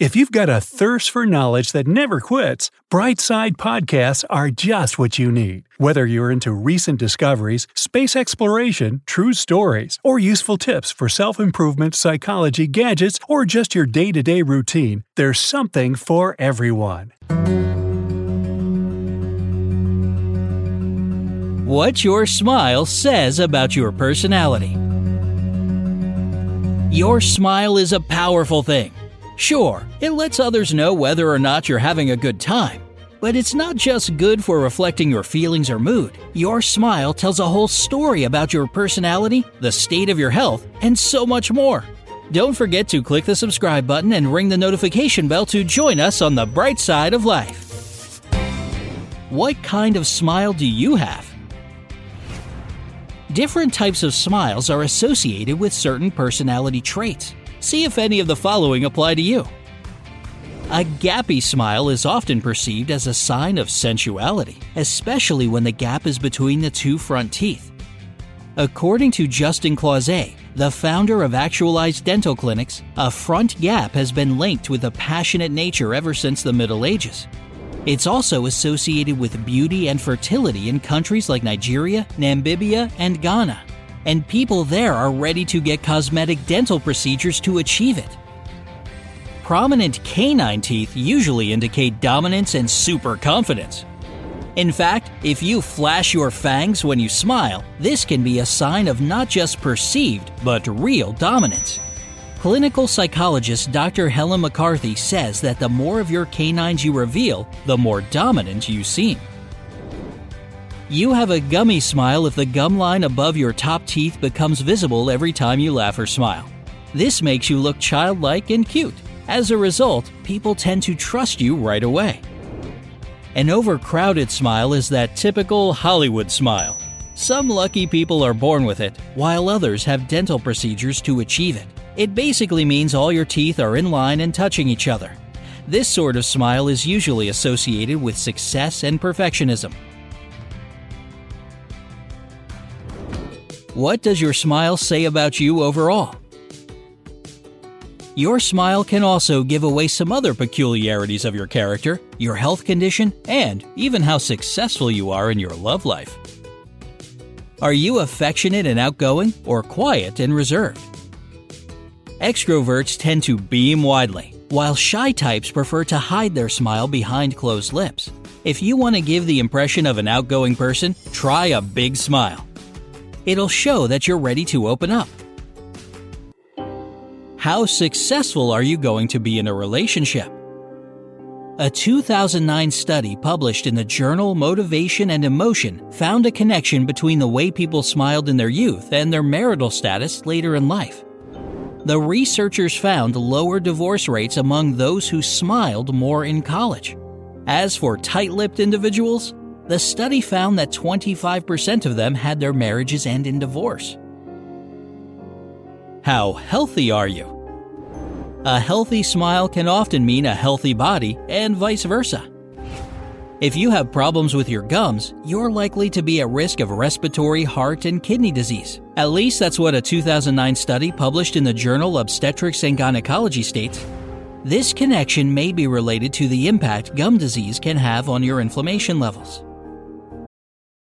If you've got a thirst for knowledge that never quits, Brightside Podcasts are just what you need. Whether you're into recent discoveries, space exploration, true stories, or useful tips for self improvement, psychology, gadgets, or just your day to day routine, there's something for everyone. What your smile says about your personality. Your smile is a powerful thing. Sure, it lets others know whether or not you're having a good time. But it's not just good for reflecting your feelings or mood. Your smile tells a whole story about your personality, the state of your health, and so much more. Don't forget to click the subscribe button and ring the notification bell to join us on the bright side of life. What kind of smile do you have? Different types of smiles are associated with certain personality traits. See if any of the following apply to you. A gappy smile is often perceived as a sign of sensuality, especially when the gap is between the two front teeth. According to Justin Clauset, the founder of Actualized Dental Clinics, a front gap has been linked with a passionate nature ever since the Middle Ages. It's also associated with beauty and fertility in countries like Nigeria, Namibia, and Ghana and people there are ready to get cosmetic dental procedures to achieve it. Prominent canine teeth usually indicate dominance and super confidence. In fact, if you flash your fangs when you smile, this can be a sign of not just perceived, but real dominance. Clinical psychologist Dr. Helen McCarthy says that the more of your canines you reveal, the more dominant you seem. You have a gummy smile if the gum line above your top teeth becomes visible every time you laugh or smile. This makes you look childlike and cute. As a result, people tend to trust you right away. An overcrowded smile is that typical Hollywood smile. Some lucky people are born with it, while others have dental procedures to achieve it. It basically means all your teeth are in line and touching each other. This sort of smile is usually associated with success and perfectionism. What does your smile say about you overall? Your smile can also give away some other peculiarities of your character, your health condition, and even how successful you are in your love life. Are you affectionate and outgoing, or quiet and reserved? Extroverts tend to beam widely, while shy types prefer to hide their smile behind closed lips. If you want to give the impression of an outgoing person, try a big smile it'll show that you're ready to open up. How successful are you going to be in a relationship? A 2009 study published in the journal Motivation and Emotion found a connection between the way people smiled in their youth and their marital status later in life. The researchers found lower divorce rates among those who smiled more in college. As for tight lipped individuals, the study found that 25% of them had their marriages end in divorce. How healthy are you? A healthy smile can often mean a healthy body, and vice versa. If you have problems with your gums, you're likely to be at risk of respiratory, heart, and kidney disease. At least that's what a 2009 study published in the journal Obstetrics and Gynecology states. This connection may be related to the impact gum disease can have on your inflammation levels.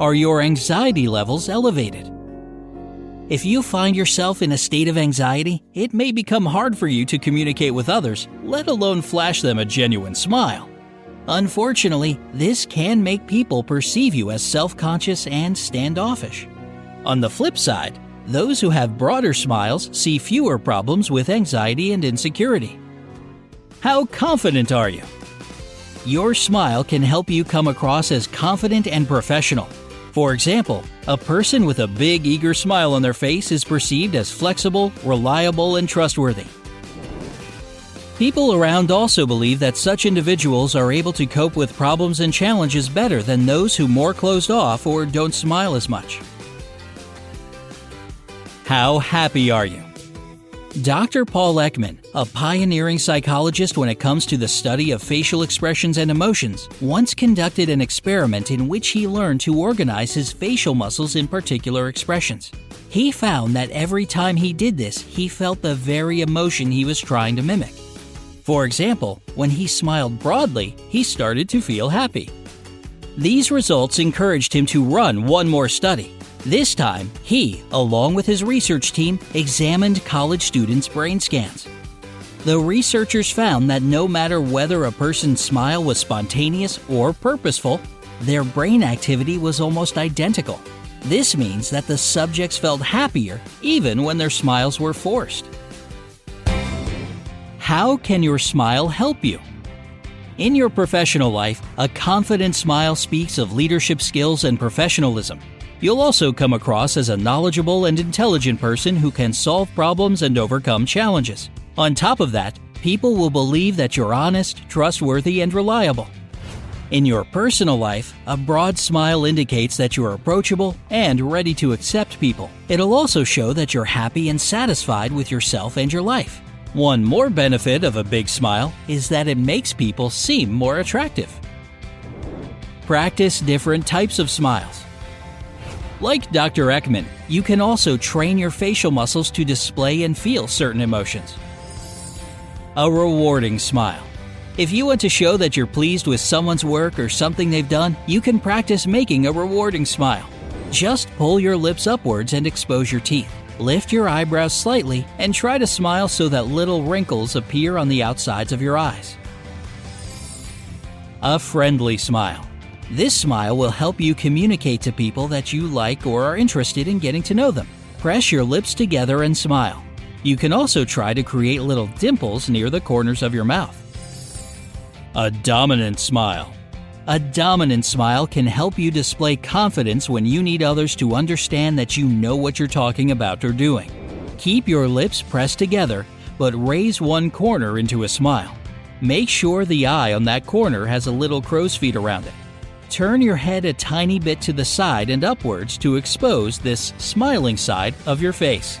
Are your anxiety levels elevated? If you find yourself in a state of anxiety, it may become hard for you to communicate with others, let alone flash them a genuine smile. Unfortunately, this can make people perceive you as self conscious and standoffish. On the flip side, those who have broader smiles see fewer problems with anxiety and insecurity. How confident are you? Your smile can help you come across as confident and professional. For example, a person with a big, eager smile on their face is perceived as flexible, reliable, and trustworthy. People around also believe that such individuals are able to cope with problems and challenges better than those who more closed off or don't smile as much. How happy are you? Dr. Paul Ekman, a pioneering psychologist when it comes to the study of facial expressions and emotions, once conducted an experiment in which he learned to organize his facial muscles in particular expressions. He found that every time he did this, he felt the very emotion he was trying to mimic. For example, when he smiled broadly, he started to feel happy. These results encouraged him to run one more study, this time, he, along with his research team, examined college students' brain scans. The researchers found that no matter whether a person's smile was spontaneous or purposeful, their brain activity was almost identical. This means that the subjects felt happier even when their smiles were forced. How can your smile help you? In your professional life, a confident smile speaks of leadership skills and professionalism. You'll also come across as a knowledgeable and intelligent person who can solve problems and overcome challenges. On top of that, people will believe that you're honest, trustworthy, and reliable. In your personal life, a broad smile indicates that you're approachable and ready to accept people. It'll also show that you're happy and satisfied with yourself and your life. One more benefit of a big smile is that it makes people seem more attractive. Practice different types of smiles. Like Dr. Ekman, you can also train your facial muscles to display and feel certain emotions. A rewarding smile. If you want to show that you're pleased with someone's work or something they've done, you can practice making a rewarding smile. Just pull your lips upwards and expose your teeth. Lift your eyebrows slightly and try to smile so that little wrinkles appear on the outsides of your eyes. A friendly smile. This smile will help you communicate to people that you like or are interested in getting to know them. Press your lips together and smile. You can also try to create little dimples near the corners of your mouth. A dominant smile. A dominant smile can help you display confidence when you need others to understand that you know what you're talking about or doing. Keep your lips pressed together, but raise one corner into a smile. Make sure the eye on that corner has a little crow's feet around it. Turn your head a tiny bit to the side and upwards to expose this smiling side of your face.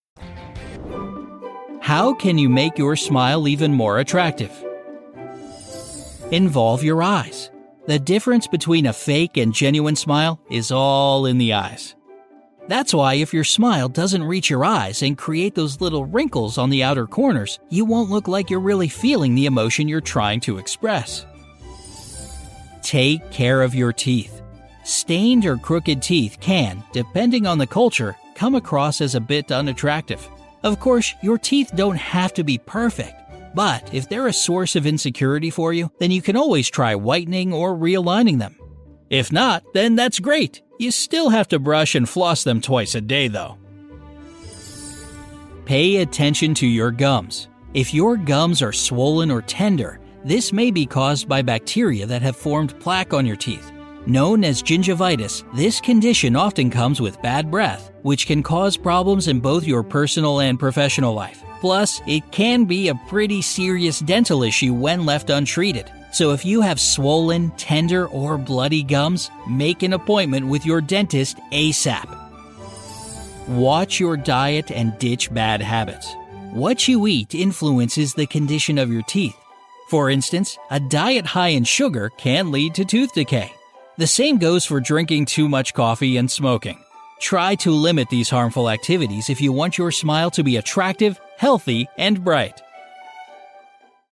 How can you make your smile even more attractive? Involve your eyes. The difference between a fake and genuine smile is all in the eyes. That's why if your smile doesn't reach your eyes and create those little wrinkles on the outer corners, you won't look like you're really feeling the emotion you're trying to express. Take care of your teeth. Stained or crooked teeth can, depending on the culture, come across as a bit unattractive. Of course, your teeth don't have to be perfect, but if they're a source of insecurity for you, then you can always try whitening or realigning them. If not, then that's great. You still have to brush and floss them twice a day, though. Pay attention to your gums. If your gums are swollen or tender, this may be caused by bacteria that have formed plaque on your teeth. Known as gingivitis, this condition often comes with bad breath, which can cause problems in both your personal and professional life. Plus, it can be a pretty serious dental issue when left untreated. So if you have swollen, tender, or bloody gums, make an appointment with your dentist ASAP. Watch your diet and ditch bad habits. What you eat influences the condition of your teeth. For instance, a diet high in sugar can lead to tooth decay. The same goes for drinking too much coffee and smoking. Try to limit these harmful activities if you want your smile to be attractive, healthy, and bright.